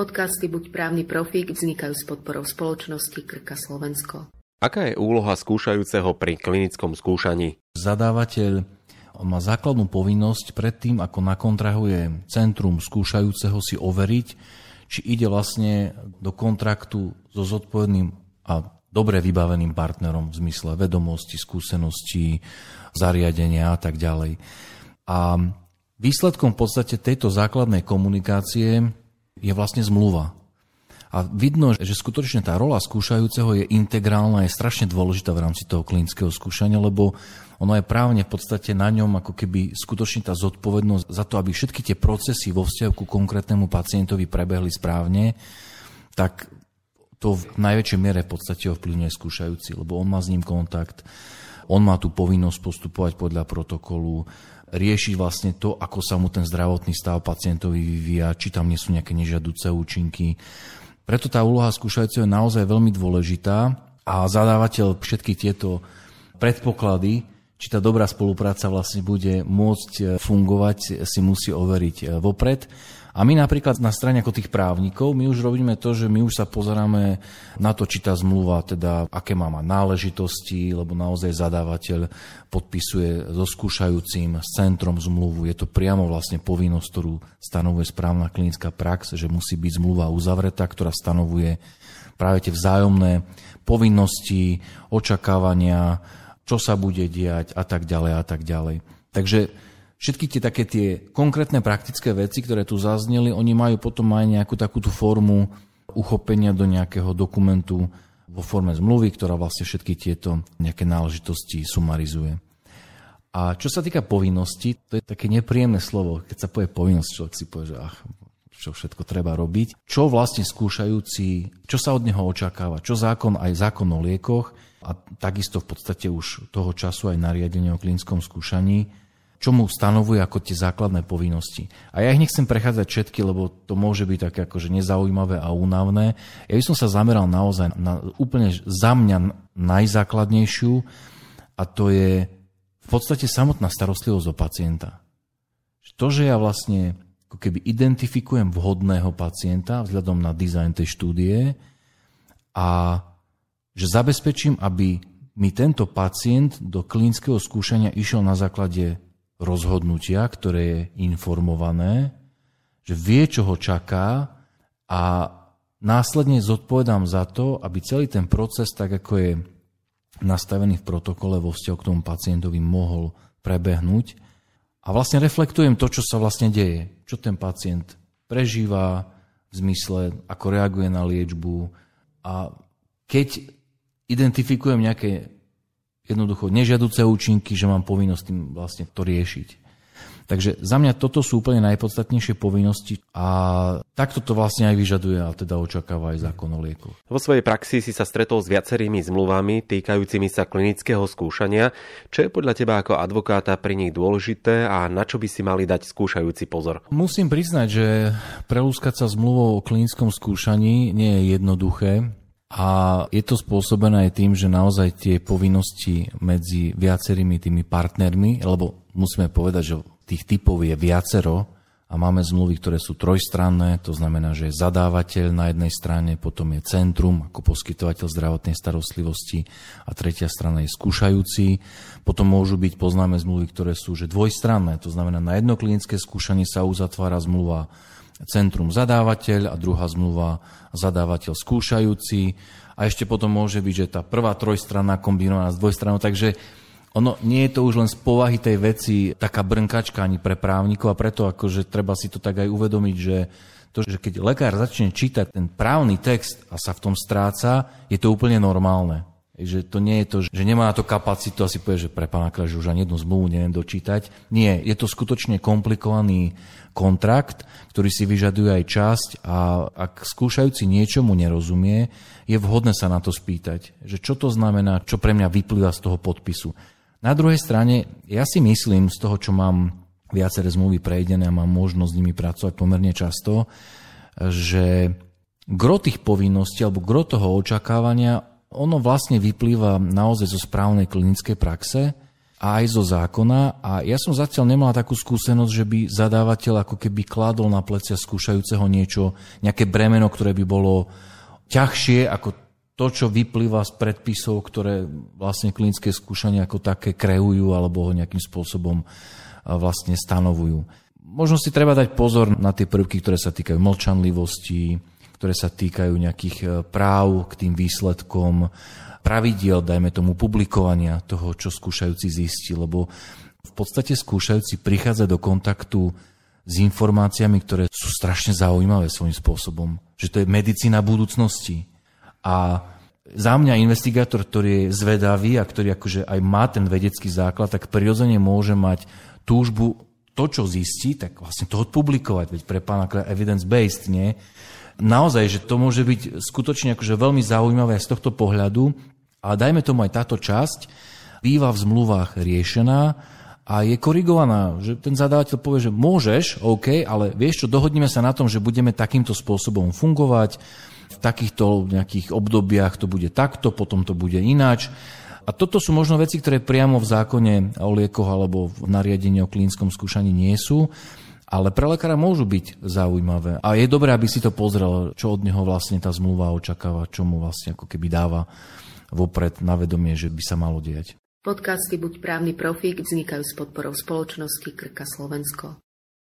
Podcasty Buď právny profík vznikajú s podporou spoločnosti Krka Slovensko. Aká je úloha skúšajúceho pri klinickom skúšaní? Zadávateľ on má základnú povinnosť predtým, ako nakontrahuje centrum skúšajúceho si overiť, či ide vlastne do kontraktu so zodpovedným a dobre vybaveným partnerom v zmysle vedomosti, skúseností, zariadenia a tak ďalej. A výsledkom v podstate tejto základnej komunikácie je vlastne zmluva. A vidno, že skutočne tá rola skúšajúceho je integrálna, je strašne dôležitá v rámci toho klinického skúšania, lebo ono je právne v podstate na ňom ako keby skutočne tá zodpovednosť za to, aby všetky tie procesy vo vzťahu ku konkrétnemu pacientovi prebehli správne, tak to v najväčšej miere v podstate ovplyvňuje skúšajúci, lebo on má s ním kontakt, on má tú povinnosť postupovať podľa protokolu, riešiť vlastne to, ako sa mu ten zdravotný stav pacientovi vyvíja, či tam nie sú nejaké nežiaduce účinky. Preto tá úloha skúšajúceho je naozaj veľmi dôležitá a zadávateľ všetky tieto predpoklady, či tá dobrá spolupráca vlastne bude môcť fungovať, si musí overiť vopred. A my napríklad na strane ako tých právnikov, my už robíme to, že my už sa pozeráme na to, či tá zmluva, teda aké má mať náležitosti, lebo naozaj zadávateľ podpisuje so skúšajúcim s centrom zmluvu. Je to priamo vlastne povinnosť, ktorú stanovuje správna klinická prax, že musí byť zmluva uzavretá, ktorá stanovuje práve tie vzájomné povinnosti, očakávania, čo sa bude diať a tak ďalej a tak ďalej. Takže všetky tie také tie konkrétne praktické veci, ktoré tu zazneli, oni majú potom aj nejakú takúto formu uchopenia do nejakého dokumentu vo forme zmluvy, ktorá vlastne všetky tieto nejaké náležitosti sumarizuje. A čo sa týka povinnosti, to je také nepríjemné slovo. Keď sa povie povinnosť, človek si povie, že ach, čo všetko treba robiť. Čo vlastne skúšajúci, čo sa od neho očakáva, čo zákon, aj zákon o liekoch a takisto v podstate už toho času aj nariadenie o klinickom skúšaní čo mu stanovuje ako tie základné povinnosti. A ja ich nechcem prechádzať všetky, lebo to môže byť také akože nezaujímavé a únavné. Ja by som sa zameral naozaj na úplne za mňa najzákladnejšiu a to je v podstate samotná starostlivosť o pacienta. To, že ja vlastne ako keby identifikujem vhodného pacienta vzhľadom na dizajn tej štúdie a že zabezpečím, aby mi tento pacient do klinického skúšania išiel na základe rozhodnutia, ktoré je informované, že vie, čo ho čaká a následne zodpovedám za to, aby celý ten proces, tak ako je nastavený v protokole vo vzťahu k tomu pacientovi, mohol prebehnúť. A vlastne reflektujem to, čo sa vlastne deje. Čo ten pacient prežíva v zmysle, ako reaguje na liečbu. A keď identifikujem nejaké jednoducho nežiaduce účinky, že mám povinnosť tým vlastne to riešiť. Takže za mňa toto sú úplne najpodstatnejšie povinnosti a takto to vlastne aj vyžaduje a teda očakáva aj zákon o liekoch. Vo svojej praxi si sa stretol s viacerými zmluvami týkajúcimi sa klinického skúšania. Čo je podľa teba ako advokáta pri nich dôležité a na čo by si mali dať skúšajúci pozor? Musím priznať, že prelúskať sa zmluvou o klinickom skúšaní nie je jednoduché. A je to spôsobené aj tým, že naozaj tie povinnosti medzi viacerými tými partnermi, lebo musíme povedať, že tých typov je viacero a máme zmluvy, ktoré sú trojstranné, to znamená, že je zadávateľ na jednej strane, potom je centrum ako poskytovateľ zdravotnej starostlivosti a tretia strana je skúšajúci. Potom môžu byť poznáme zmluvy, ktoré sú že dvojstranné, to znamená na jedno klinické skúšanie sa uzatvára zmluva centrum zadávateľ a druhá zmluva zadávateľ skúšajúci. A ešte potom môže byť, že tá prvá trojstranná kombinovaná s dvojstranou. Takže ono nie je to už len z povahy tej veci taká brnkačka ani pre právnikov a preto akože treba si to tak aj uvedomiť, že to, že keď lekár začne čítať ten právny text a sa v tom stráca, je to úplne normálne. Že to nie je to, že nemá na to kapacitu a si povie, že pre pána že už ani jednu zmluvu neviem dočítať. Nie, je to skutočne komplikovaný kontrakt, ktorý si vyžaduje aj časť a ak skúšajúci niečomu nerozumie, je vhodné sa na to spýtať, že čo to znamená, čo pre mňa vyplýva z toho podpisu. Na druhej strane, ja si myslím z toho, čo mám viaceré zmluvy prejdené a mám možnosť s nimi pracovať pomerne často, že gro tých povinností alebo gro toho očakávania ono vlastne vyplýva naozaj zo správnej klinickej praxe a aj zo zákona. A ja som zatiaľ nemala takú skúsenosť, že by zadávateľ ako keby kládol na plecia skúšajúceho niečo, nejaké bremeno, ktoré by bolo ťažšie ako to, čo vyplýva z predpisov, ktoré vlastne klinické skúšania ako také kreujú alebo ho nejakým spôsobom vlastne stanovujú. Možno si treba dať pozor na tie prvky, ktoré sa týkajú mlčanlivosti, ktoré sa týkajú nejakých e, práv k tým výsledkom, pravidiel, dajme tomu, publikovania toho, čo skúšajúci zistí, lebo v podstate skúšajúci prichádza do kontaktu s informáciami, ktoré sú strašne zaujímavé svojím spôsobom. Že to je medicína budúcnosti. A za mňa investigátor, ktorý je zvedavý a ktorý akože aj má ten vedecký základ, tak prirodzene môže mať túžbu to, čo zistí, tak vlastne to odpublikovať, veď pre pána evidence-based, nie? Naozaj, že to môže byť skutočne akože veľmi zaujímavé z tohto pohľadu, ale dajme tomu aj táto časť. Býva v zmluvách riešená a je korigovaná, že ten zadávateľ povie, že môžeš, OK, ale vieš čo, dohodneme sa na tom, že budeme takýmto spôsobom fungovať, v takýchto nejakých obdobiach to bude takto, potom to bude ináč. A toto sú možno veci, ktoré priamo v zákone o liekoch alebo v nariadení o klínskom skúšaní nie sú, ale pre lekára môžu byť zaujímavé. A je dobré, aby si to pozrel, čo od neho vlastne tá zmluva očakáva, čo mu vlastne ako keby dáva vopred na vedomie, že by sa malo diať. Podcasty Buď právny profík vznikajú s podporou spoločnosti Krka Slovensko.